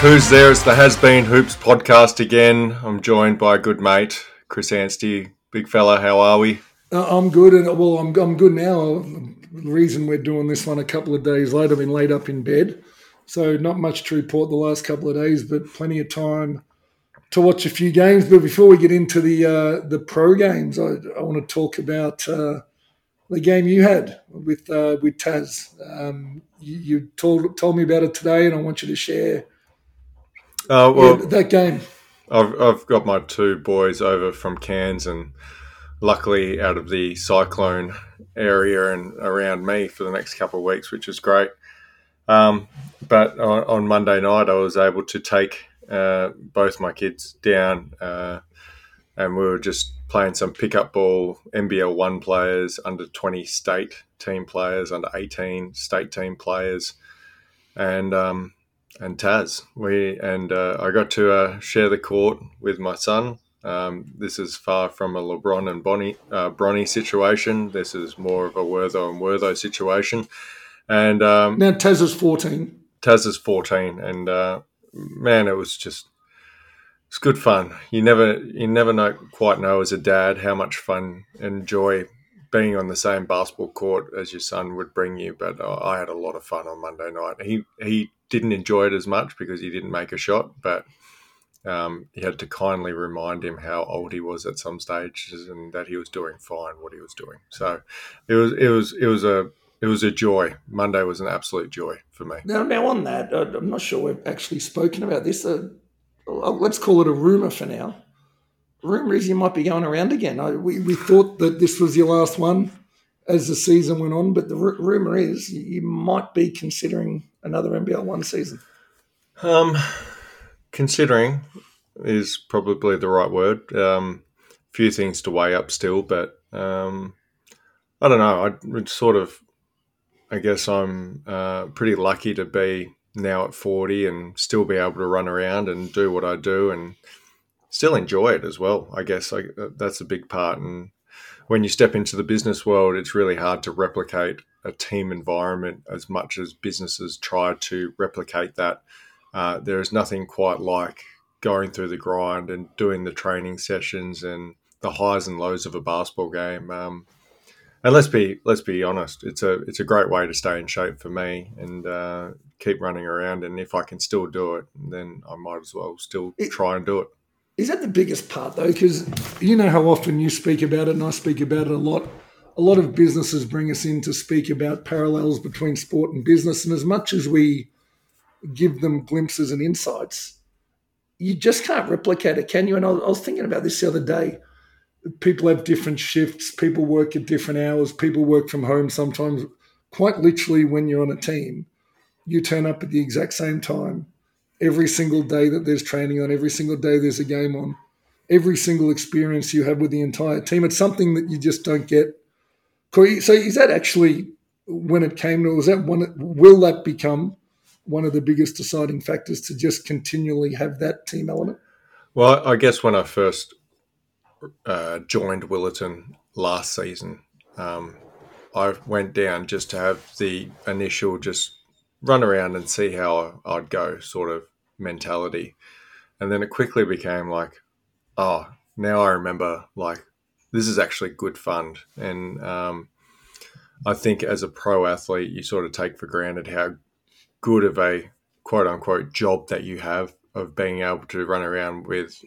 Who's there? It's the Hasbeen Hoops podcast again. I'm joined by a good mate, Chris Anstey. Big fella, how are we? Uh, I'm good, and well, I'm I'm good now. The reason we're doing this one a couple of days later, I've been laid up in bed, so not much to report the last couple of days, but plenty of time to watch a few games. But before we get into the uh, the pro games, I, I want to talk about uh, the game you had with uh, with Taz. Um, you, you told told me about it today, and I want you to share Uh, well, yeah, that game. I've, I've got my two boys over from Cairns and luckily out of the cyclone area and around me for the next couple of weeks, which is great. Um, but on, on Monday night, I was able to take uh, both my kids down uh, and we were just playing some pickup ball, NBL 1 players, under 20 state team players, under 18 state team players. And um, and Taz. We and uh, I got to uh, share the court with my son. Um, this is far from a LeBron and Bonnie uh, Bronny situation. This is more of a Wertho and Wertho situation. And um, Now Taz is 14. Taz is fourteen, and uh, man, it was just it's good fun. You never you never know quite know as a dad how much fun and joy being on the same basketball court as your son would bring you. But uh, I had a lot of fun on Monday night. He he didn't enjoy it as much because he didn't make a shot, but um, he had to kindly remind him how old he was at some stages and that he was doing fine what he was doing. So it was it was it was a it was a joy. Monday was an absolute joy for me. Now, now on that, I'm not sure we've actually spoken about this. Uh, uh, let's call it a rumor for now. Rumor is you might be going around again. I, we, we thought that this was your last one as the season went on, but the r- rumor is you might be considering another NBL one season. Um, considering is probably the right word. Um, few things to weigh up still, but um, I don't know. I sort of, I guess I'm uh, pretty lucky to be now at 40 and still be able to run around and do what I do and still enjoy it as well. I guess I, that's a big part. And when you step into the business world, it's really hard to replicate a team environment as much as businesses try to replicate that. Uh, there is nothing quite like going through the grind and doing the training sessions and the highs and lows of a basketball game. Um, and let's be let's be honest, it's a it's a great way to stay in shape for me and uh, keep running around. And if I can still do it, then I might as well still try and do it. Is that the biggest part though? Because you know how often you speak about it, and I speak about it a lot. A lot of businesses bring us in to speak about parallels between sport and business, and as much as we give them glimpses and insights, you just can't replicate it, can you? And I was, thinking about this the other day. People have different shifts. People work at different hours. People work from home sometimes. Quite literally, when you're on a team, you turn up at the exact same time every single day that there's training on, every single day there's a game on, every single experience you have with the entire team. It's something that you just don't get. So is that actually when it came to? Was that one? Will that become one of the biggest deciding factors to just continually have that team element? Well, I guess when I first uh, joined Willetton last season, um, I went down just to have the initial just run around and see how I'd go sort of mentality. And then it quickly became like, oh, now I remember like this is actually good fun. And um, I think as a pro athlete, you sort of take for granted how good of a quote unquote job that you have of being able to run around with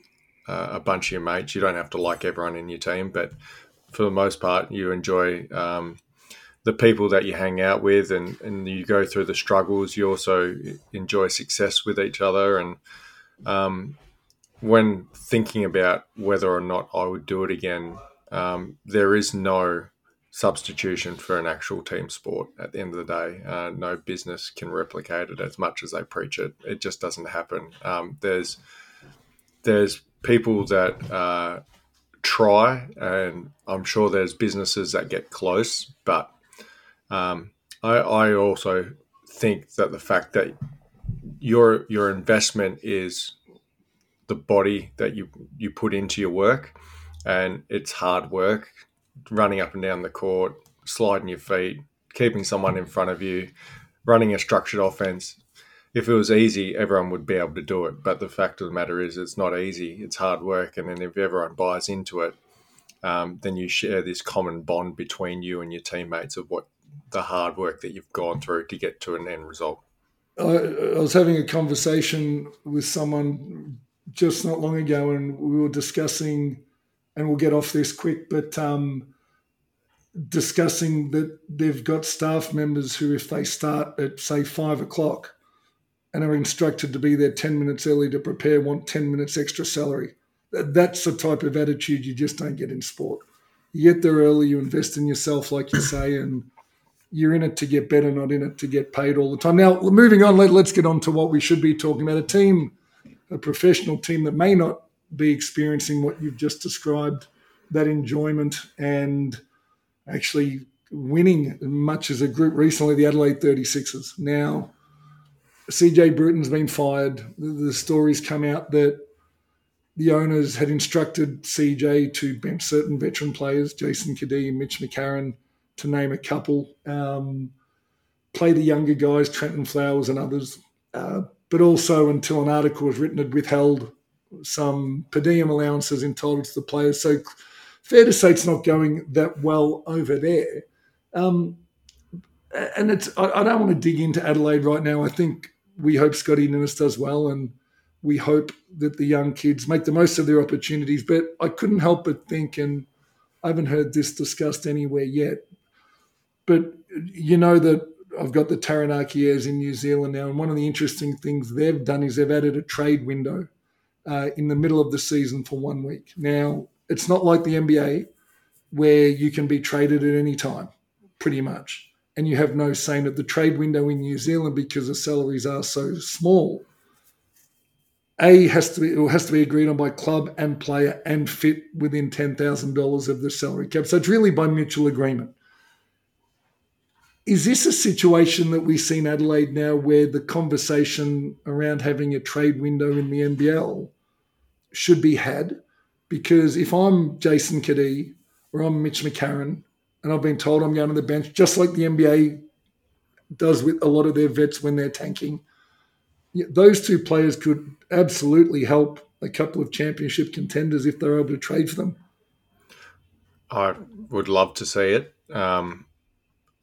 uh, a bunch of your mates. You don't have to like everyone in your team, but for the most part, you enjoy um, the people that you hang out with and, and you go through the struggles. You also enjoy success with each other. And um, when thinking about whether or not I would do it again, um, there is no substitution for an actual team sport at the end of the day. Uh, no business can replicate it as much as they preach it. It just doesn't happen. Um, there's there's people that uh, try, and I'm sure there's businesses that get close, but um, I, I, also think that the fact that your your investment is the body that you you put into your work, and it's hard work, running up and down the court, sliding your feet, keeping someone in front of you, running a structured offense. If it was easy, everyone would be able to do it. But the fact of the matter is, it's not easy. It's hard work, and then if everyone buys into it, um, then you share this common bond between you and your teammates of what the hard work that you've gone through to get to an end result. I, I was having a conversation with someone just not long ago, and we were discussing, and we'll get off this quick, but um, discussing that they've got staff members who, if they start at say five o'clock and are instructed to be there 10 minutes early to prepare, want 10 minutes extra salary. That's the type of attitude you just don't get in sport. You get there early, you invest in yourself, like you say, and you're in it to get better, not in it to get paid all the time. Now, moving on, let, us get on to what we should be talking about. A team, a professional team that may not be experiencing what you've just described, that enjoyment and – actually winning much as a group recently, the Adelaide 36ers. Now, CJ Bruton's been fired. The stories come out that the owners had instructed CJ to bench certain veteran players, Jason Cadee, and Mitch McCarron, to name a couple, um, play the younger guys, Trentyn Flowers and others. Uh, but also, until an article was written, had withheld some per diem allowances entitled to the players. So fair to say it's not going that well over there. Um, and it's I, I, don't want to dig into Adelaide right now. I think we hope Scotty Ninnis does well, and we hope that the young kids make the most of their opportunities. But I couldn't help but think, and I haven't heard this discussed anywhere yet, but you know that I've got the Taranaki Airs in New Zealand now, and one of the interesting things they've done is they've added a trade window uh, in the middle of the season for one week. Now, it's not like the NBA where you can be traded at any time, pretty much. And you have no say at the trade window in New Zealand because the salaries are so small. A has to be it has to be agreed on by club and player and fit within ten thousand dollars of the salary cap. So it's really by mutual agreement. Is this a situation that we see in Adelaide now where the conversation around having a trade window in the NBL should be had? Because if I'm Jason Cadee or I'm Mitch McCarron and I've been told I'm going to the bench, just like the NBA does with a lot of their vets when they're tanking, those two players could absolutely help a couple of championship contenders if they're able to trade for them. I would love to see it. Um,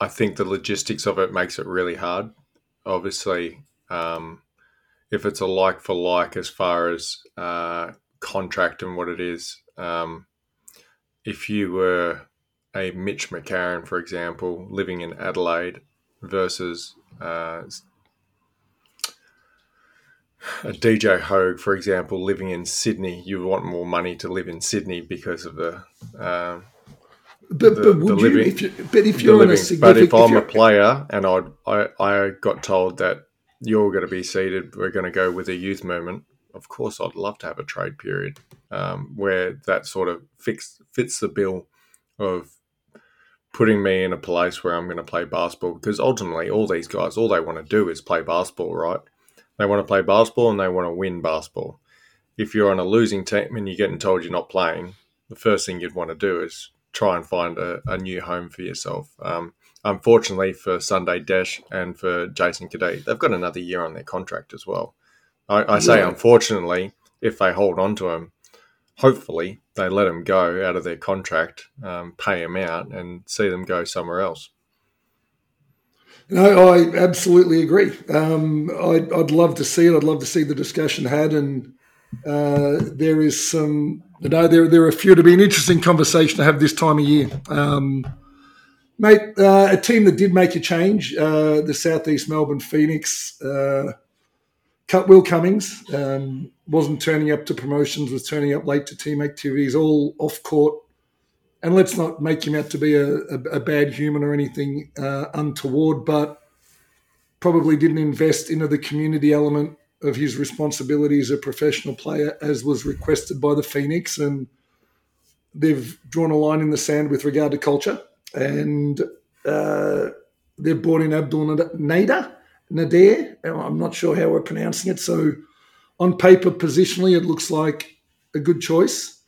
I think the logistics of it makes it really hard. Obviously, um, if it's a like for like as far as uh, contract and what it is. Um, if you were a Mitch McCarron, for example, living in Adelaide versus uh, a DJ Hogg, for example, living in Sydney, you want more money to live in Sydney because of the. Uh, but, the, but would you, if you, but if you're living, a significant, but if I'm a player and I, I I got told that you're going to be seated, we're going to go with a youth movement of course, I'd love to have a trade period um, where that sort of fix, fits the bill of putting me in a place where I'm going to play basketball. Because ultimately, all these guys, all they want to do is play basketball, right? They want to play basketball and they want to win basketball. If you're on a losing team and you're getting told you're not playing, the first thing you'd want to do is try and find a, a new home for yourself. Um, unfortunately for Sunday Dech and for Jason Cadee, they've got another year on their contract as well. I, I say, yeah. unfortunately, if they hold on to him, hopefully they let him go out of their contract, um, pay him out, and see them go somewhere else. No, I absolutely agree. Um, I'd, I'd, love to see it. I'd love to see the discussion had, and uh, there is some. You know, there there are a few to be an interesting conversation to have this time of year. Um, mate, uh, a team that did make a change, uh, the Southeast Melbourne Phoenix. Uh, Will Cummings um, wasn't turning up to promotions, was turning up late to team activities, all off court. And let's not make him out to be a, a, a bad human or anything uh, untoward, but probably didn't invest into the community element of his responsibility as a professional player, as was requested by the Phoenix. And they've drawn a line in the sand with regard to culture. And uh, they've brought in Abdul Nader Nadir. I'm not sure how we're pronouncing it. So, on paper, positionally, it looks like a good choice.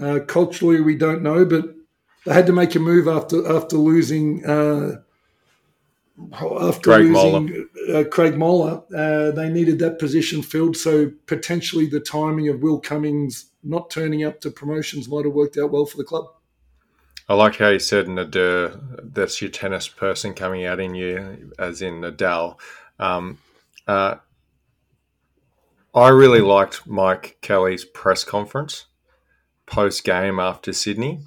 Uh, culturally, we don't know, but they had to make a move after after losing uh, after Craig losing uh, Craig Moller. Uh, they needed that position filled, so potentially the timing of Will Cummings not turning up to promotions might have worked out well for the club. I like how you said Nadir. That's your tennis person coming out in you, as in Nadal. Um, uh, I really liked Mike Kelly's press conference post game after Sydney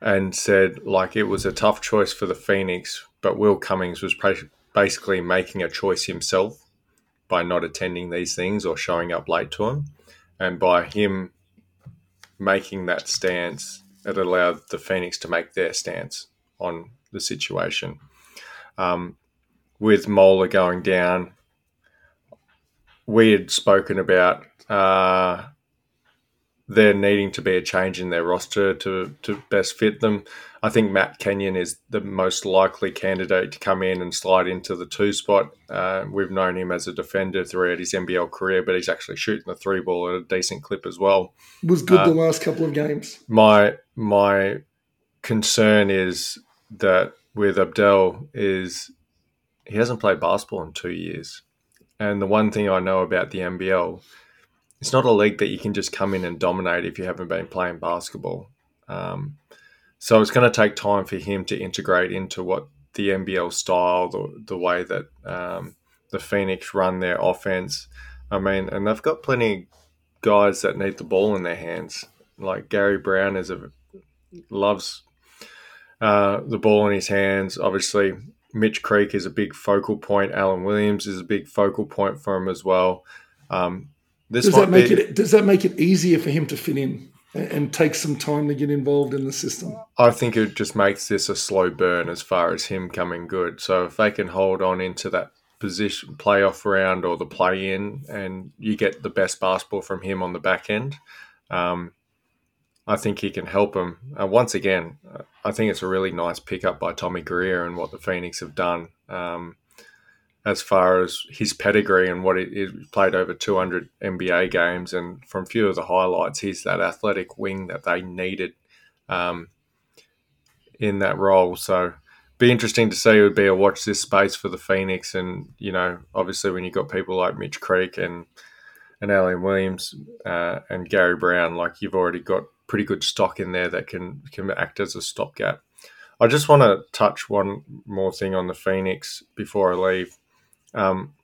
and said like it was a tough choice for the Phoenix, but Will Cummings was basically making a choice himself by not attending these things or showing up late to them, and by him making that stance, it allowed the Phoenix to make their stance on the situation. Um, with Moller going down, we had spoken about uh, there needing to be a change in their roster to, to best fit them. I think Matt Kenyon is the most likely candidate to come in and slide into the two spot. Uh, we've known him as a defender throughout his NBL career, but he's actually shooting the three ball at a decent clip as well. Was good uh, the last couple of games. My my concern is that with Abdel is he hasn't played basketball in two years, and the one thing I know about the NBL it's not a league that you can just come in and dominate if you haven't been playing basketball. Um, so it's going to take time for him to integrate into what the NBL style, the, the way that um, the Phoenix run their offense. I mean, and they've got plenty of guys that need the ball in their hands. Like Gary Browne is a loves uh, the ball in his hands. Obviously, Mitch Creek is a big focal point. Alan Williams is a big focal point for him as well. Um, this does that make be, it? Does that make it easier for him to fit in and, and take some time to get involved in the system? I think it just makes this a slow burn as far as him coming good. So if they can hold on into that position playoff round or the play in, and you get the best basketball from him on the back end, um, I think he can help them. Uh, once again, I think it's a really nice pickup by Tommy Greer and what the Phoenix have done. Um, as far as his pedigree and what he, he, played over 200 NBA games. And from a few of the highlights, he's that athletic wing that they needed um, in that role. So be interesting to see. It would be a watch this space for the Phoenix. And, you know, obviously when you've got people like Mitch Creek and, and Alan Williams uh, and Gary Browne, like you've already got pretty good stock in there that can, can act as a stopgap. I just want to touch one more thing on the Phoenix before I leave. Um,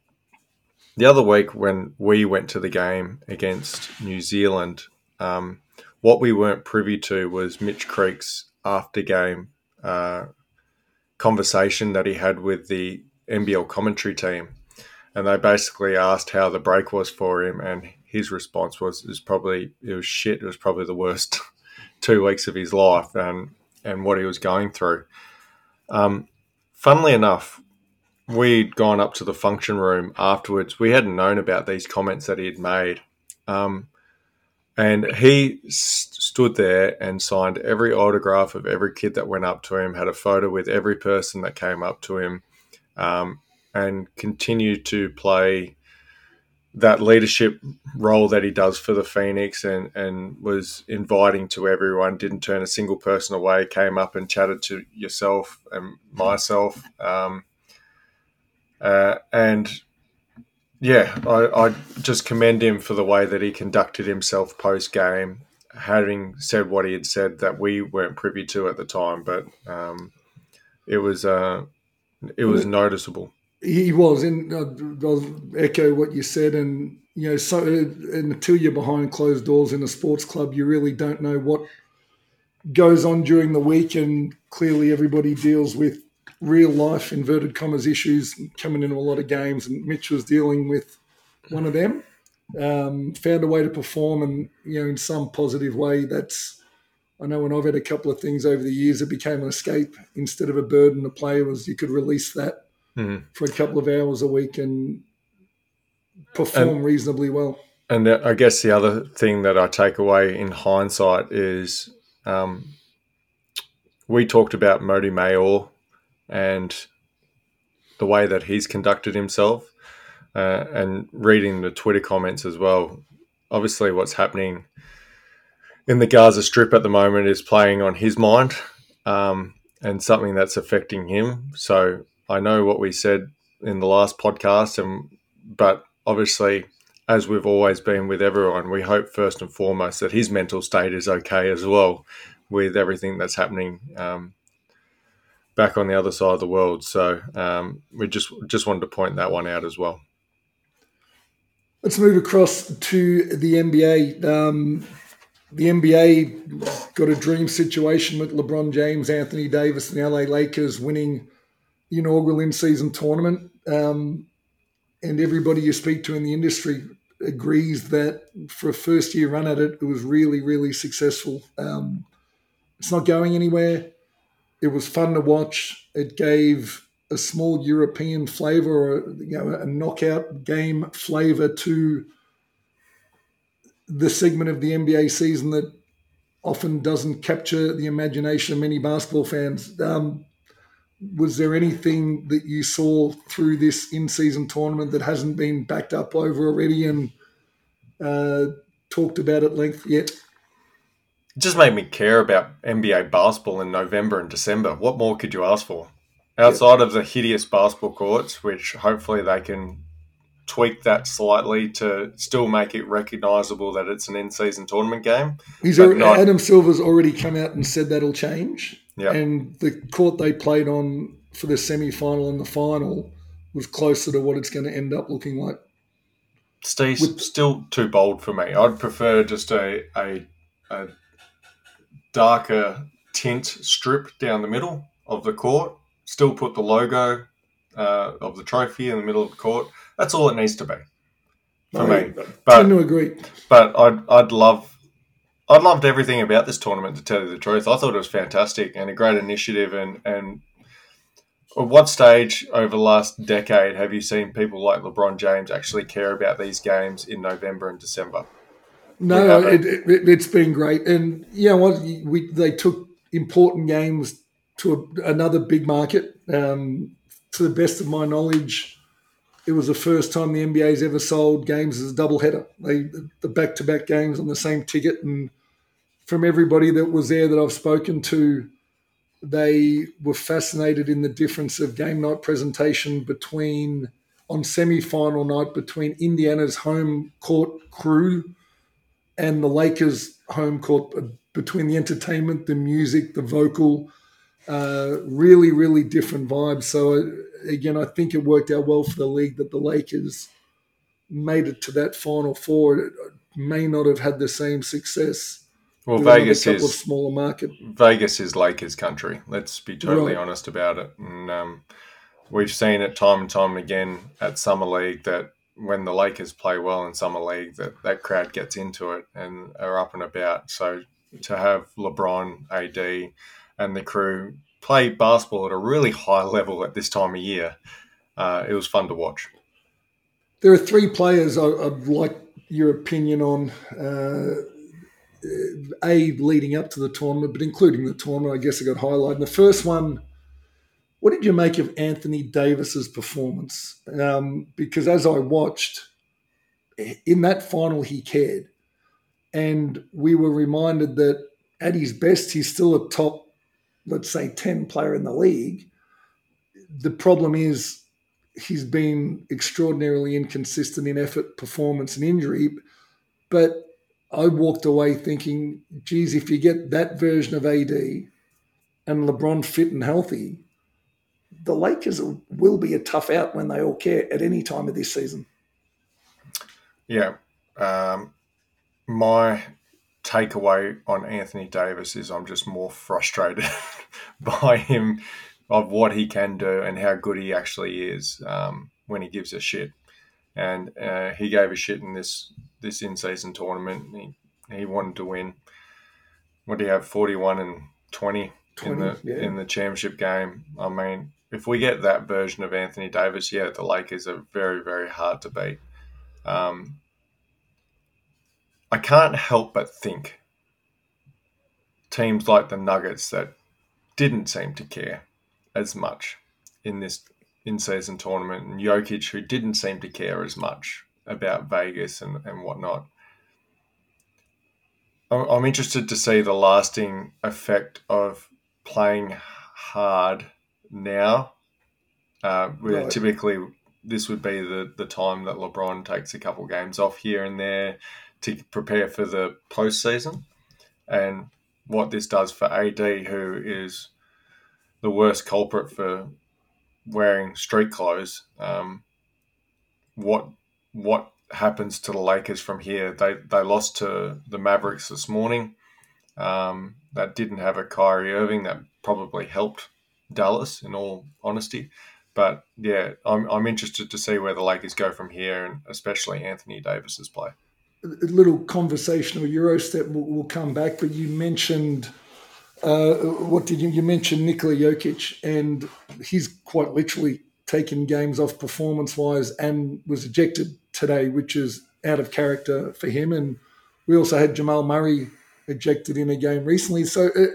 the other week when we went to the game against New Zealand, um, what we weren't privy to was Mitch Creek's after game uh, conversation that he had with the NBL commentary team. And they basically asked how the break was for him, and his response was, "Is probably it was shit. It was probably the worst two weeks of his life, and and what he was going through." Um, funnily enough, we'd gone up to the function room afterwards. We hadn't known about these comments that he had made. Um, and he stood there and signed every autograph of every kid that went up to him, had a photo with every person that came up to him, um, and continued to play that leadership role that he does for the Phoenix and, and was inviting to everyone, didn't turn a single person away, came up and chatted to yourself and myself. Um, uh, and yeah, I, I, just commend him for the way that he conducted himself post game, having said what he had said that we weren't privy to at the time, but um, it was uh, it was noticeable. He was, and I'll echo what you said. And you know, so until you're behind closed doors in a sports club, you really don't know what goes on during the week. And clearly, everybody deals with real life inverted commas issues coming into a lot of games, and Mitch was dealing with one of them. Um, found a way to perform, and you know, in some positive way, that's. I know when I've had a couple of things over the years, it became an escape instead of a burden. The player was you could release that mm-hmm. for a couple of hours a week and perform and, reasonably well. And I guess the other thing that I take away in hindsight is um, we talked about Modi Maor and the way that he's conducted himself uh, and reading the Twitter comments as well. Obviously, what's happening in the Gaza Strip at the moment is playing on his mind um, and something that's affecting him. So I know what we said in the last podcast, and but obviously, as we've always been with everyone, we hope first and foremost that his mental state is okay as well with everything that's happening um, back on the other side of the world. So um, we just just wanted to point that one out as well. Let's move across to the NBA. Um, the NBA got a dream situation with LeBron James, Anthony Davis, and the LA Lakers winning the inaugural in-season tournament. Um, and everybody you speak to in the industry agrees that for a first-year run at it, it was really, really successful. Um, it's not going anywhere. It was fun to watch. It gave a small European flavor or you know a knockout game flavor to the segment of the NBA season that often doesn't capture the imagination of many basketball fans. Um, was there anything that you saw through this in-season tournament that hasn't been backed up over already and uh, talked about at length yet? It just made me care about NBA basketball in November and December. What more could you ask for? Outside of the hideous basketball courts, which hopefully they can tweak that slightly to still make it recognisable that it's an in-season tournament game. He's already, not, Adam Silver's already come out and said that'll change. Yeah. And the court they played on for the semi-final and the final was closer to what it's going to end up looking like. Steve's With, still too bold for me. I'd prefer just a, a, a darker tint strip down the middle of the court. Still put the logo uh, of the trophy in the middle of the court that's all it needs to be for I me. But, tend to agree. But I'd, I'd love I'd loved everything about this tournament. To tell you the truth, I thought it was fantastic and a great initiative. And and at what stage over the last decade have you seen people like LeBron James actually care about these games in November and December? No, it, it, has been great, and you know what? We they took important games to a, another big market. Um, to the best of my knowledge, it was the first time the NBA's ever sold games as a doubleheader. They the back to back games on the same ticket, and from everybody that was there that I've spoken to, they were fascinated in the difference of game night presentation between on semi final night between Indiana's home court crew and the Lakers' home court between the entertainment, the music, the vocal. Uh, really, really different vibes. So again, I think it worked out well for the league that the Lakers made it to that Final Four. It may not have had the same success. Well, Vegas is smaller market. Vegas is Lakers country. Let's be totally right. honest about it. And um, we've seen it time and time again at summer league that when the Lakers play well in summer league, that that crowd gets into it and are up and about. So to have LeBron, AD, and the crew play basketball at a really high level at this time of year. Uh, it was fun to watch. There are three players I, would like your opinion on. Uh, a leading up to the tournament, but including the tournament, I guess I got highlighted. the first one, what did you make of Anthony Davis's performance? Um, because as I watched in that final, he cared, and we were reminded that at his best, he's still a top let's say, 10 player in the league. The problem is he's been extraordinarily inconsistent in effort, performance, and injury. But I walked away thinking, geez, if you get that version of AD and LeBron fit and healthy, the Lakers will be a tough out when they all care at any time of this season. Yeah. Um, my takeaway on Anthony Davis is I'm just more frustrated by him of what he can do and how good he actually is um, when he gives a shit. And uh, he gave a shit in this this in season tournament. He, he wanted to win. What do you have? Forty one and 20, 20 in the yeah. in the championship game. I mean, if we get that version of Anthony Davis, yeah, the Lakers are very very hard to beat. Um, I can't help but think teams like the Nuggets that didn't seem to care as much in this in-season tournament, and Jokic, who didn't seem to care as much about Vegas and, and whatnot. I'm, I'm interested to see the lasting effect of playing hard now. Uh, where Right. typically this would be the, the time that LeBron takes a couple games off here and there to prepare for the postseason. And what this does for AD, who is the worst culprit for wearing street clothes, um, what what happens to the Lakers from here? They they lost to the Mavericks this morning. Um, that didn't have a Kyrie Irving. That probably helped Dallas, in all honesty. But yeah, I'm, I'm interested to see where the Lakers go from here, and especially Anthony Davis's play. a little conversational Eurostep will, will come back, but you mentioned uh, what did you you mentioned Nikola Jokic, and he's quite literally taken games off performance wise and was ejected today, which is out of character for him. And we also had Jamal Murray ejected in a game recently, so it,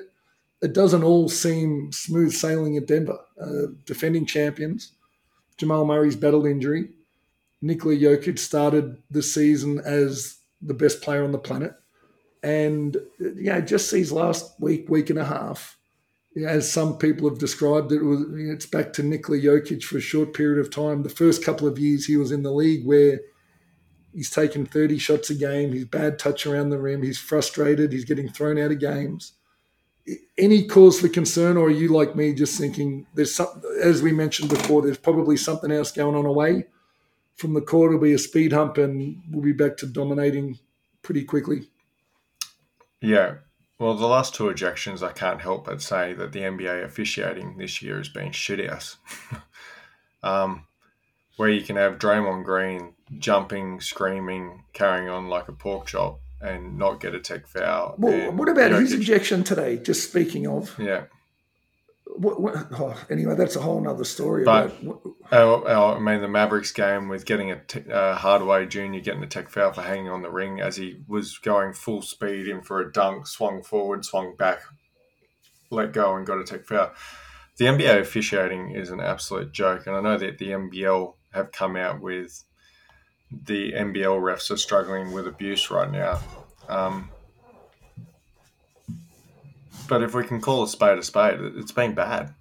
it doesn't all seem smooth sailing at Denver. Uh, defending champions, Jamal Murray's battled injury. Nikola Jokic started the season as the best player on the planet. And, yeah, just these last week, week and a half, as some people have described it, it was, it's back to Nikola Jokic for a short period of time. The first couple of years he was in the league where he's taken 30 shots a game, he's bad touch around the rim, he's frustrated, he's getting thrown out of games. Any cause for concern, or are you like me just thinking there's some, as we mentioned before, there's probably something else going on away from the court? It'll be a speed hump and we'll be back to dominating pretty quickly. Yeah. Well, the last two ejections, I can't help but say that the NBA officiating this year has been shit ass. um, where you can have Draymond Green jumping, screaming, carrying on like a pork chop and not get a tech foul. Well, And what about his ejection today? Just speaking of, Yeah. what, what, oh, anyway, that's a whole other story. But- about I mean, the Mavericks game with getting a uh, Hardaway Jr. getting a tech foul for hanging on the ring as he was going full speed in for a dunk, swung forward, swung back, let go, and got a tech foul. The NBA officiating is an absolute joke, and I know that the NBL have come out with the NBL refs are struggling with abuse right now. Um, but if we can call a spade a spade, it- it's been bad.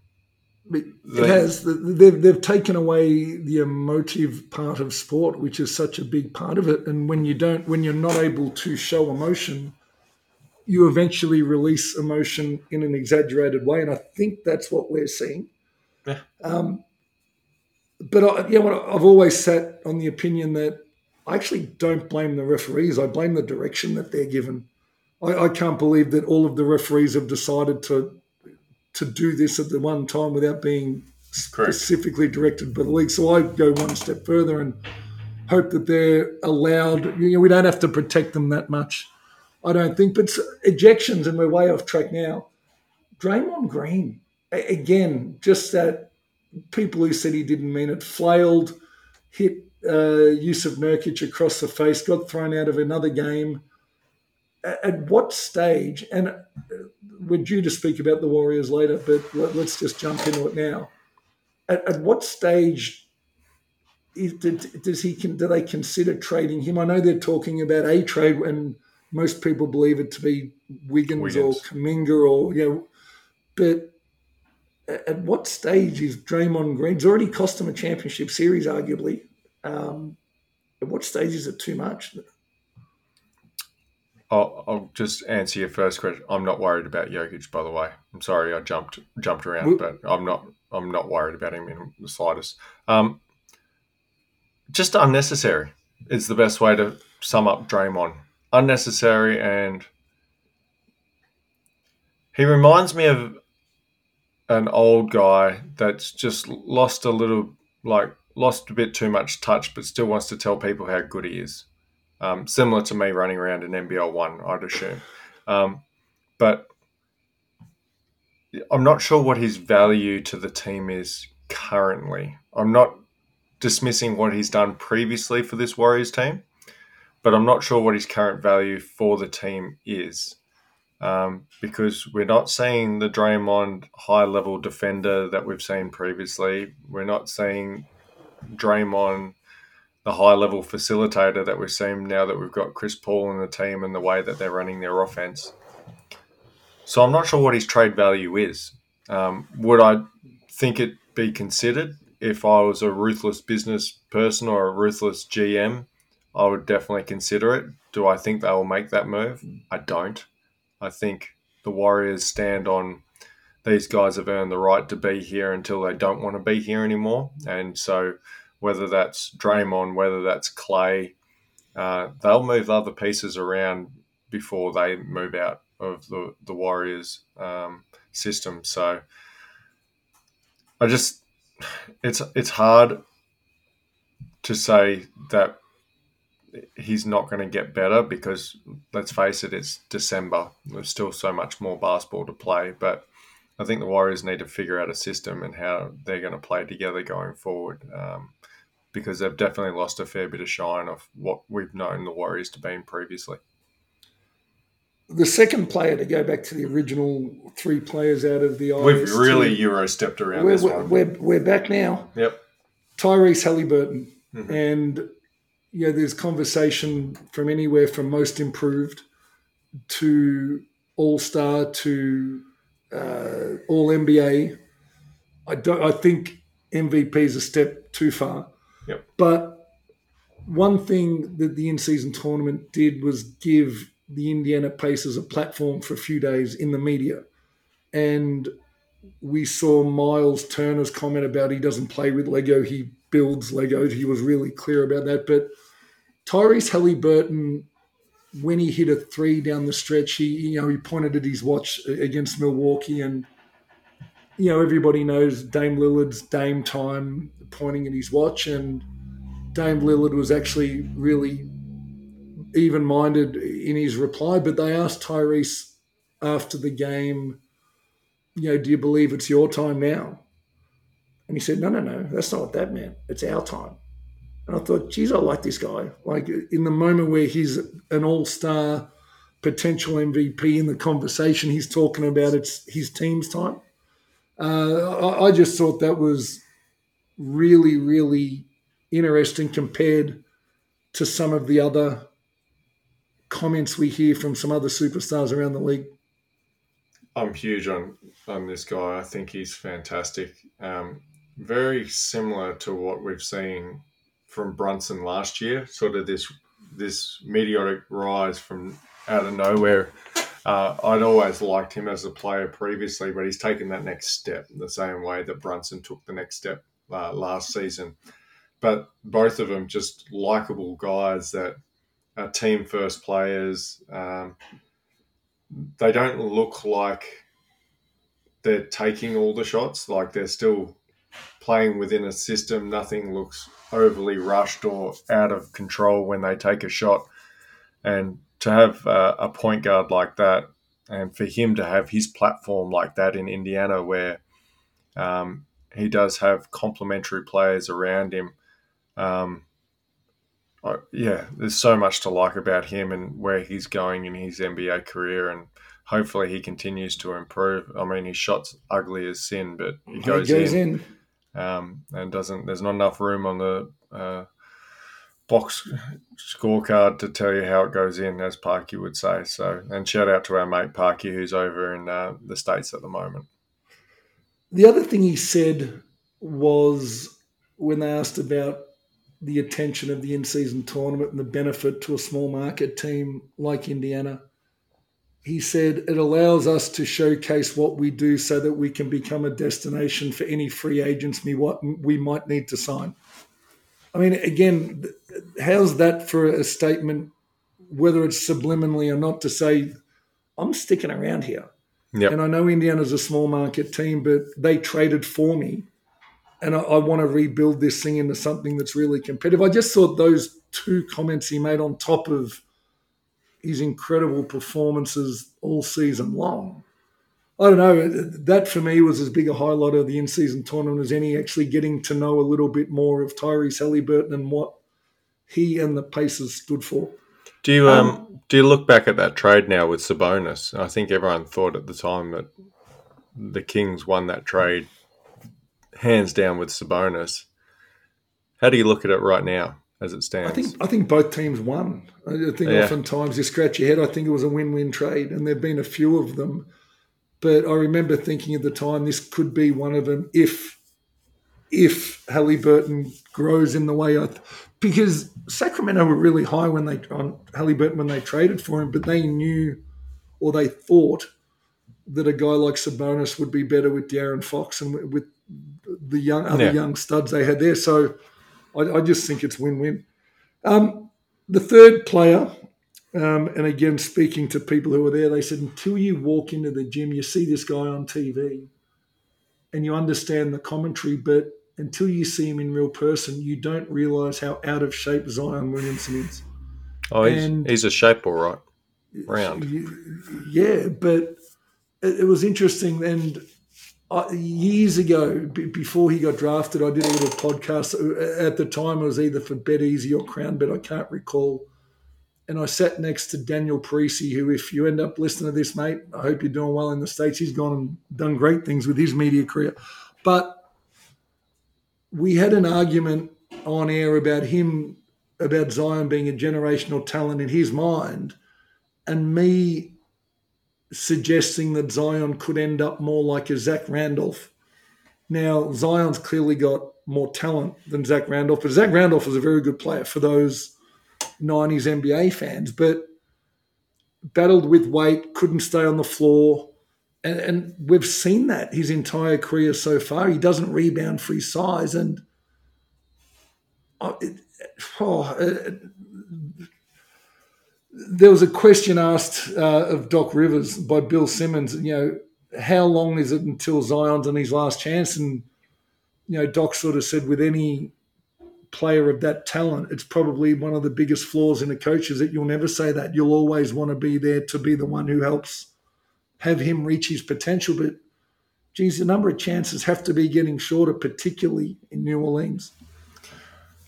it They- has. They've, they've taken away the emotive part of sport, which is such a big part of it. And when you don't, when you're not able to show emotion, you eventually release emotion in an exaggerated way. And I think that's what we're seeing. Yeah. Um, but I, yeah, what I've always sat on the opinion that I actually don't blame the referees. I blame the direction that they're given. I, I can't believe that all of the referees have decided to to do this at the one time without being Correct. specifically directed by the league. So I go one step further and hope that they're allowed. You know, we don't have to protect them that much. I don't think. But ejections, and we're way off track now. Draymond Green again, just that people who said he didn't mean it flailed, hit uh, Jusuf Nurkic across the face, got thrown out of another game. At what stage? And uh, we're due to speak about the Warriors later, but let, us just jump into it now. At, at what stage is, did, does he can do they consider trading him? I know they're talking about a trade, and most people believe it to be Wiggins, or Kuminga or you know, but at at what stage is Draymond Green? It's already cost him a championship series, arguably. Um, at what stage is it too much? I'll, I'll just answer your first question. I'm not worried about Jokic, by the way. I'm sorry I jumped jumped around, Well- but I'm not I'm not worried about him in the slightest. Um, just unnecessary is the best way to sum up Draymond. Unnecessary, and he reminds me of an old guy that's just lost a little, like lost a bit too much touch, but still wants to tell people how good he is um, similar to me running around in NBL one, I'd assume. Um, but I'm not sure what his value to the team is currently. I'm not dismissing what he's done previously for this Warriors team, but I'm not sure what his current value for the team is. um, because we're not seeing the Draymond high level defender that we've seen previously. We're not seeing Draymond the high level facilitator that we've seen now that we've got Chris Paul and the team and the way that they're running their offense. So I'm not sure what his trade value is. Um, would I think it be considered if I was a ruthless business person or a ruthless GM? I would definitely consider it. Do I think they will make that move? I don't. I think the Warriors stand on these guys have earned the right to be here until they don't want to be here anymore. And so, whether that's Draymond, whether that's Clay, uh, they'll move other pieces around before they move out of the, the Warriors um, system. So, I just, it's, it's hard to say that he's not going to get better because let's face it, it's December. There's still so much more basketball to play, but I think the Warriors need to figure out a system and how they're going to play together going forward. Um, because they've definitely lost a fair bit of shine of what we've known the Warriors to be previously. The second player to go back to the original three players out of the We've really Euro stepped around we're, this we're, one. We're, we're back now. Yep. Tyrese Haliburton. Mhm. And you know, there's conversation from anywhere from most improved to all star to uh, all NBA. I don't. I think MVP is a step too far. Yep. But one thing that the in-season tournament did was give the Indiana Pacers a platform for a few days in the media, and we saw Miles Turner's comment about he doesn't play with Lego, he builds Legos. He was really clear about that. But Tyrese Haliburton, when he hit a three down the stretch, he you know he pointed at his watch against Milwaukee, and you know everybody knows Dame Lillard's Dame time pointing at his watch, and Dame Lillard was actually really even-minded in his reply. But they asked Tyrese after the game, you know, do you believe it's your time now? And he said, no, no, no, that's not what that meant. It's our time. And I thought, geez, I like this guy. Like in the moment where he's an all star potential MVP in the conversation, he's talking about it's his team's time. Uh, I, I just thought that was really, really interesting compared to some of the other comments we hear from some other superstars around the league. I'm huge on on this guy. I think he's fantastic. Um, very similar to what we've seen from Brunson last year. Sort of this this meteoric rise from out of nowhere. Uh, I'd always liked him as a player previously, but he's taken that next step the same way that Brunson took the next step uh, last season. But both of them just likable guys that are team first players. Um, they don't look like they're taking all the shots. Like they're still playing within a system. Nothing looks overly rushed or out of control when they take a shot. And to have uh, a point guard like that, and for him to have his platform like that in Indiana, where um, he does have complementary players around him. Um, I- yeah, there's so much to like about him and where he's going in his NBA career, and hopefully he continues to improve. I mean, his shot's ugly as sin, but he goes, he goes in, in. Um, and doesn't. There's not enough room on the uh, box scorecard to tell you how it goes in, as Parky would say. So, and shout out to our mate Parky, who's over in uh, the states at the moment. The other thing he said was when they asked about the attention of the in season tournament and the benefit to a small market team like Indiana, he said it allows us to showcase what we do so that we can become a destination for any free agents we, what we might need to sign. I mean, again, how's that for a statement, whether it's subliminally or not, to say, I'm sticking around here? Yep. And I know Indiana's a small market team, but they traded for me. And I, I want to rebuild this thing into something that's really competitive. I just thought those two comments he made on top of his incredible performances all season long. I don't know. That for me was as big a highlight of the in season tournament as any, actually getting to know a little bit more of Tyrese Haliburton and what he and the Pacers stood for. Do you um, Do you look back at that trade now with Sabonis? I think everyone thought at the time that the Kings won that trade hands down with Sabonis. How do you look at it right now as it stands? I think I think both teams won. I think Yeah. oftentimes you scratch your head. I think it was a win-win trade, and there've been a few of them. But I remember thinking at the time this could be one of them if if Haliburton grows in the way I th- because Sacramento were really high when they on Haliburton when they traded for him, but they knew or they thought that a guy like Sabonis would be better with De'Aaron Fox and with- with the young other Yeah. young studs they had there. So I, I just think it's win-win. Um, the third player, um, and again speaking to people who were there, they said until you walk into the gym, you see this guy on TV, and you understand the commentary, but until you see him in real person, you don't realise how out of shape Zion Williamson is. oh, he's, and- he's a shape all right. Round. Yeah, but it was interesting. And I, years ago, b- before he got drafted, I did a little podcast. Uh, at the time, it was either for Bet Easy or Crown Bet. I can't recall. And I sat next to Daniel Parisi, who, if you end up listening to this, mate, I hope you're doing well in the States. He's gone and done great things with his media career. But we had an argument on air about him, about Zion being a generational talent in his mind, and me suggesting that Zion could end up more like a Zach Randolph. Now, Zion's clearly got more talent than Zach Randolph, but Zach Randolph was a very good player for those 90s NBA fans, but battled with weight, couldn't stay on the floor. And, and we've seen that his entire career so far. He doesn't rebound for his size. And oh, it, oh, it, there was a question asked uh, of Doc Rivers by Bill Simmons. You know, how long is it until Zion's on his last chance? And you know, Doc sort of said, with any player of that talent, it's probably one of the biggest flaws in a coach is that you'll never say that. You'll always want to be there to be the one who helps have him reach his potential. But geez, the number of chances have to be getting shorter, particularly in New Orleans.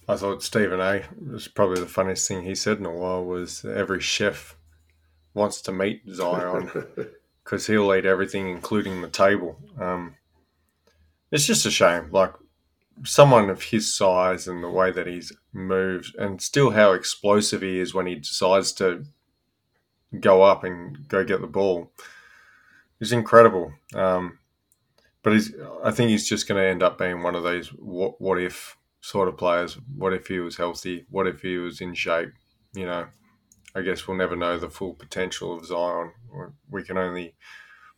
I thought Stephen A. was probably the funniest thing he said in a while was every chef wants to meet Zion because he'll eat everything, including the table. Um, it's just a shame. Like someone of his size and the way that he's moved, and still how explosive he is when he decides to go up and go get the ball, is incredible. Um, but he's, I think he's just going to end up being one of these what, what if sort of players. What if he was healthy? What if he was in shape? You know, I guess we'll never know the full potential of Zion. We can only,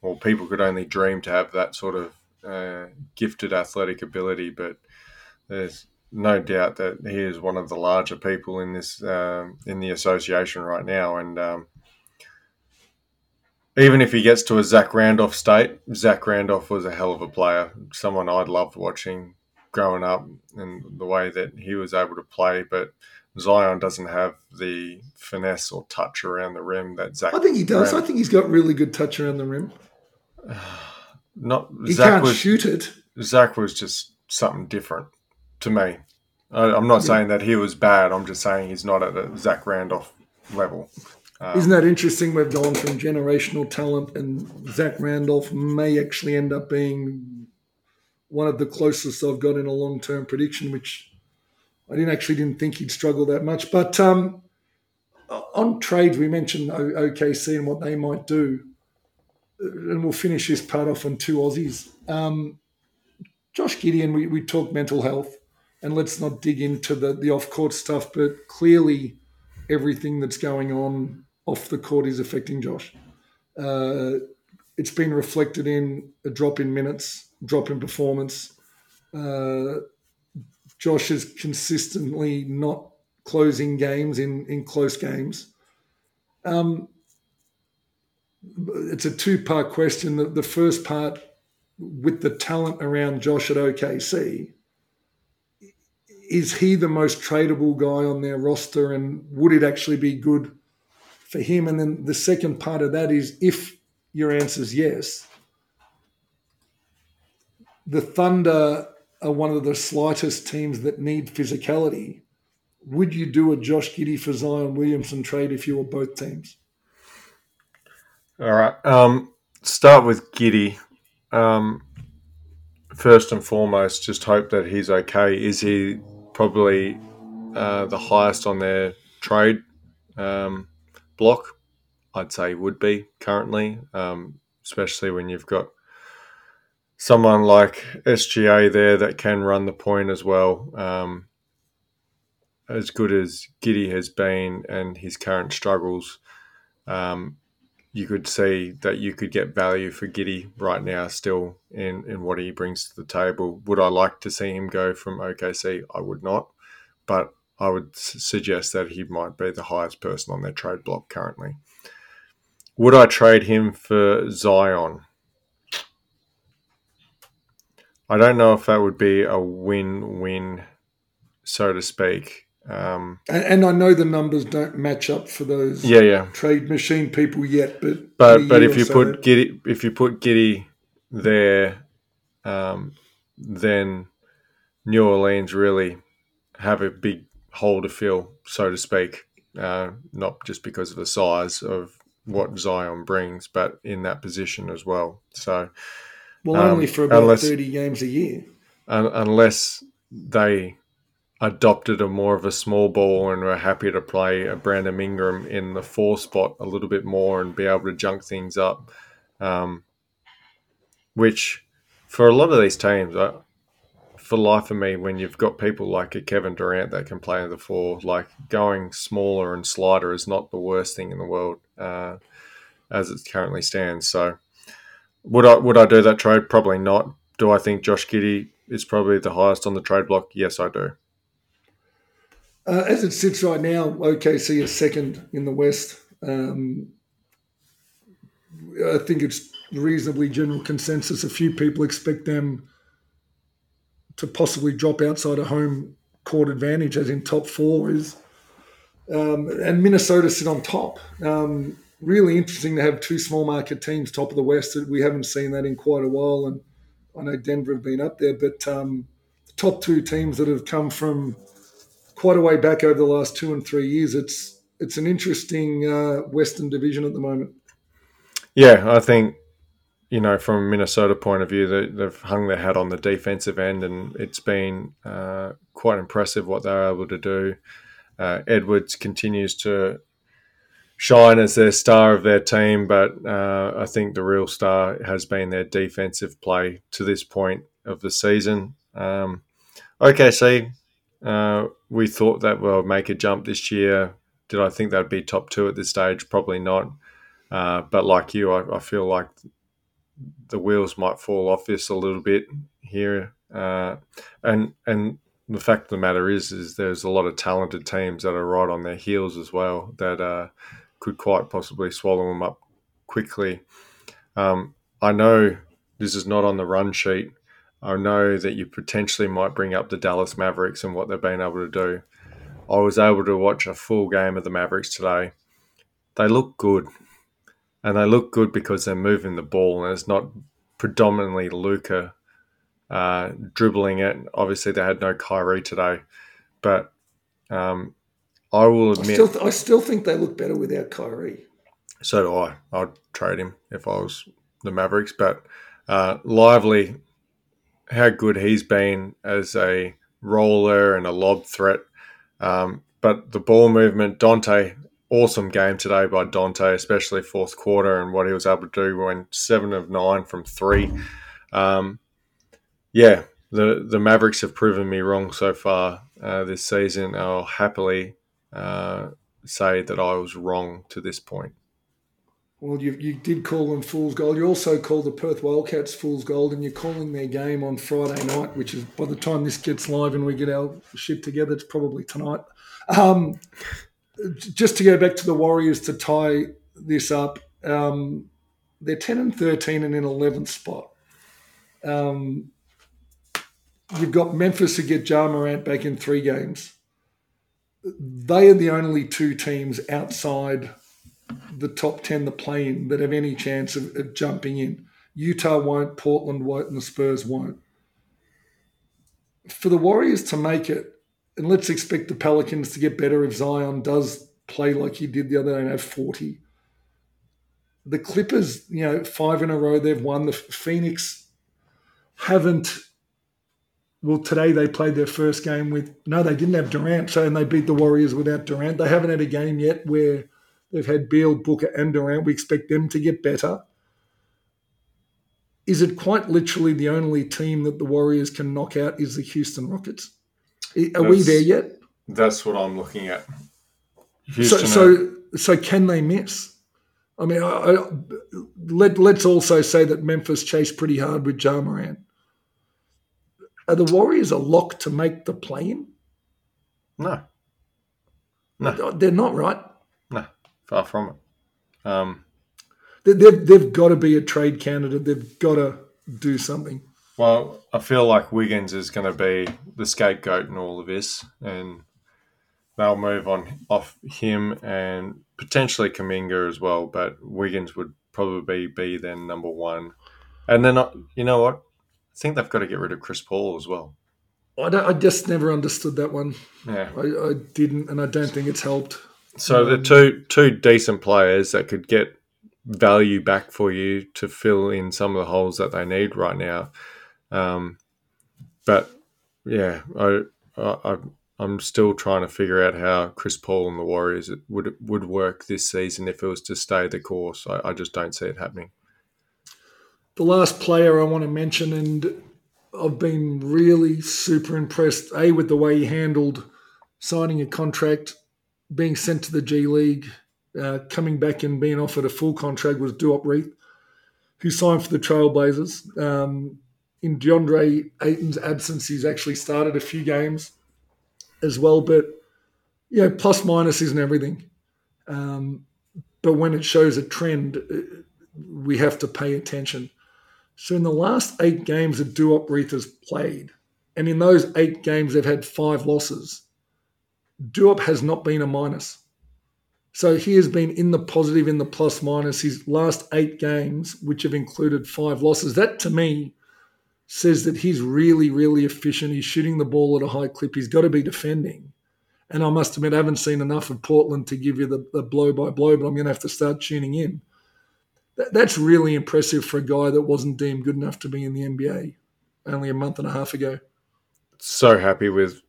well, people could only dream to have that sort of uh, gifted athletic ability, but there's no doubt that he is one of the larger people in this um, in the association right now, and um, even if he gets to a Zach Randolph state, Zach Randolph was a hell of a player. Someone I'd loved watching growing up and the way that he was able to play. But Zion doesn't have the finesse or touch around the rim that Zach. I think he does. I think he's got really good touch around the rim. not He Zach can't was shoot it. Zach was just something different to me. I, I'm not saying that he was bad. I'm just saying he's not at a Zach Randolph level. Um, Isn't that interesting? We've gone from generational talent, and Zach Randolph may actually end up being one of the closest I've got in a long term prediction, which I didn't actually didn't think he'd struggle that much. But um, on trades, we mentioned OKC and what they might do, and we'll finish this part off on two Aussies. Um, Josh Giddey, we, we talked mental health, and let's not dig into the, the off court stuff, but clearly everything that's going on off the court is affecting Josh. Uh, it's been reflected in a drop in minutes, drop in performance. Uh, Josh is consistently not closing games in, in close games. Um, it's a two part question. The, the first part, with the talent around Josh at OKC, is he the most tradable guy on their roster and would it actually be good for him? And then the second part of that is if your answer is yes, the Thunder are one of the slightest teams that need physicality. would you do a Josh Giddey for Zion Williamson trade if you were both teams? All right. Um, start with Giddey. Um, first and foremost, just hope that he's okay. Is he probably uh, the highest on their trade um, block? I'd say would be currently, um, especially when you've got someone like SGA there that can run the point as well. Um, as good as Giddey has been and his current struggles, um, you could see that you could get value for Giddey right now still in, in what he brings to the table. Would I like to see him go from OKC? I would not, but I would suggest that he might be the highest person on their trade block currently. Would I trade him for Zion? I don't know if that would be a win win, so to speak. Um, and, and, I know the numbers don't match up for those yeah, yeah. trade machine people yet, but but but if you so put Giddey if you put Giddey there, um, then New Orleans really have a big hole to fill, so to speak. Uh, not just because of the size of what Zion brings, but in that position as well. So, well, um, only for about unless, thirty games a year, un- unless they adopted a more of a small ball and were happy to play a Brandon Ingram in the four spot a little bit more and be able to junk things up, um, which for a lot of these teams, I, for life of me, when you've got people like a Kevin Durant that can play in the four, like going smaller and slider is not the worst thing in the world uh, as it currently stands. So, would I would I do that trade? Probably not. Do I think Josh Giddey is probably the highest on the trade block? Yes, I do. Uh, as it sits right now, OKC is second in the West. Um, I think it's reasonably general consensus. A few people expect them to possibly drop outside a home court advantage, as in top four is, um, and Minnesota sit on top. Um, really interesting to have two small market teams top of the West. We haven't seen that in quite a while, and I know Denver have been up there, but um, the top two teams that have come from quite a way back over the last two and three years. It's it's an interesting uh, Western division at the moment. Yeah, I think you know, from a Minnesota point of view, they, have hung their hat on the defensive end, and it's been uh, quite impressive what they're able to do. Uh, Edwards continues to shine as their star of their team, but uh, I think the real star has been their defensive play to this point of the season. Um, OKC, uh, we thought that we'll make a jump this year. Did I think that'd be top two at this stage? Probably not. Uh, but like you, I, I feel like the wheels might fall off this a little bit here. Uh, and and the fact of the matter is, is there's a lot of talented teams that are right on their heels as well that uh, could quite possibly swallow them up quickly. Um, I know this is not on the run sheet. I know that you potentially might bring up the Dallas Mavericks and what they've been able to do. I was able to watch a full game of the Mavericks today. They look good and they look good because they're moving the ball, and it's not predominantly Luka uh, dribbling it. Obviously, they had no Kyrie today, but um, I will admit, I still, I still think they look better without Kyrie. So do I. I'd trade him if I was the Mavericks, but uh, Lively, how good he's been as a roller and a lob threat. Um, but the ball movement, Dante, awesome game today by Dante, especially fourth quarter and what he was able to do when seven of nine from three. Um, yeah, the the Mavericks have proven me wrong so far uh, this season. I'll happily uh, say that I was wrong to this point. Well, you, you did call them fool's gold. You also called the Perth Wildcats fool's gold, and you're calling their game on Friday night, which is by the time this gets live and we get our shit together, it's probably tonight. Um, just to go back to the Warriors to tie this up, um, they're 10 and 13 and in 11th spot. Um, you've got Memphis who get Ja Morant back in three games. They are the only two teams outside the top 10, the play in, that have any chance of, of jumping in. Utah won't, Portland won't, and the Spurs won't. For the Warriors to make it, and let's expect the Pelicans to get better if Zion does play like he did the other day and have 40. The Clippers, you know, five in a row they've won. The Phoenix haven't. Well, today they played their first game with no, they didn't have Durant, so and they beat the Warriors without Durant. They haven't had a game yet where they've had Beal, Booker, and Durant. We expect them to get better. Is it quite literally the only team that the Warriors can knock out is the Houston Rockets? Are we there yet? That's what I'm looking at. So, Houston are- so, so can they miss? I mean, I, I, let let's also say that Memphis chased pretty hard with Ja Morant. Are the Warriors a lock to make the play-in? no, They're not, right? no, far from it. Um, They- They've they've got to be a trade candidate. They've got to do something. Well, I feel like Wiggins is going to be the scapegoat in all of this, and they'll move on off him and potentially Kuminga as well. But Wiggins would probably be then number one, and then I- you know what? I think they've got to get rid of Chris Paul as well. I, don't, I just never understood that one. Yeah. I, I didn't, and I don't think it's helped. So the two two decent players that could get value back for you to fill in some of the holes that they need right now. Um, but yeah, I, I I'm still trying to figure out how Chris Paul and the Warriors would would work this season if it was to stay the course. I, I just don't see it happening. The last player I want to mention, and I've been really super impressed, A, with the way he handled signing a contract, being sent to the G League, uh, coming back and being offered a full contract was Duop Reath, who signed for the Trailblazers. Um, in DeAndre Ayton's absence, he's actually started a few games as well, but you know, plus minus isn't everything. Um, but when it shows a trend, uh, we have to pay attention. So in the last eight games that Duop has played, and in those eight games they've had five losses, Duop has not been a minus. So he has been in the positive, in the plus minus his last eight games, which have included five losses. That to me says that he's really, really efficient. He's shooting the ball at a high clip. He's got to be defending. And I must admit, I haven't seen enough of Portland to give you the, the blow by blow, but I'm going to have to start tuning in. That, that's really impressive for a guy that wasn't deemed good enough to be in the NBA only a month and a half ago. So happy with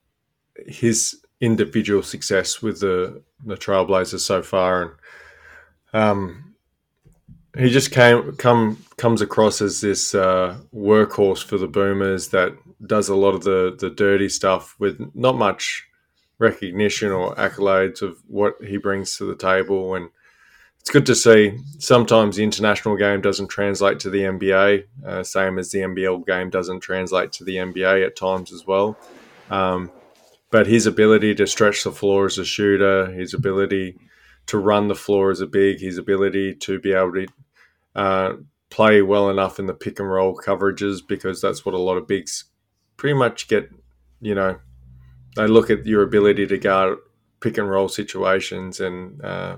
his individual success with the the Trailblazers so far, and um, he just came come comes across as this uh, workhorse for the Boomers that does a lot of the the dirty stuff with not much recognition or accolades of what he brings to the table, and it's good to see. Sometimes the international game doesn't translate to the NBA, uh, same as the NBL game doesn't translate to the NBA at times as well. Um, but his ability to stretch the floor as a shooter, his ability to run the floor as a big, his ability to be able to uh, play well enough in the pick and roll coverages, because that's what a lot of bigs pretty much get. You know, they look at your ability to guard pick and roll situations, and uh,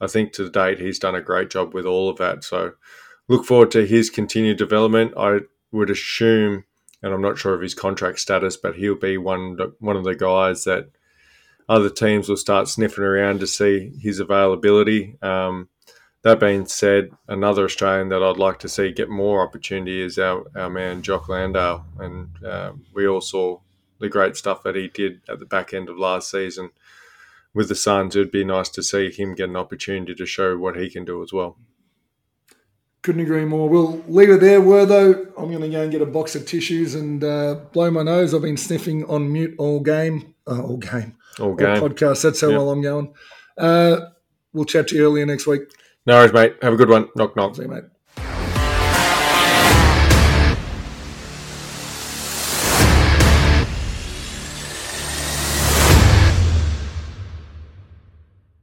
I think to date he's done a great job with all of that. So look forward to his continued development. I would assume and I'm not sure of his contract status, but he'll be one one of the guys that other teams will start sniffing around to see his availability. Um, that being said, another Australian that I'd like to see get more opportunity is our, our man Jock Landale, and uh, we all saw the great stuff that he did at the back end of last season with the Suns. It'd be nice to see him get an opportunity to show what he can do as well. Couldn't agree more. We'll leave it there, Wertho. I'm going to go and get a box of tissues and uh, blow my nose. I've been sniffing on mute all game. Uh, all game. All All game. podcast. That's how Yeah. well I'm going. Uh, we'll chat to you earlier next week. No worries, mate. Have a good one. Knock knock. See you, mate.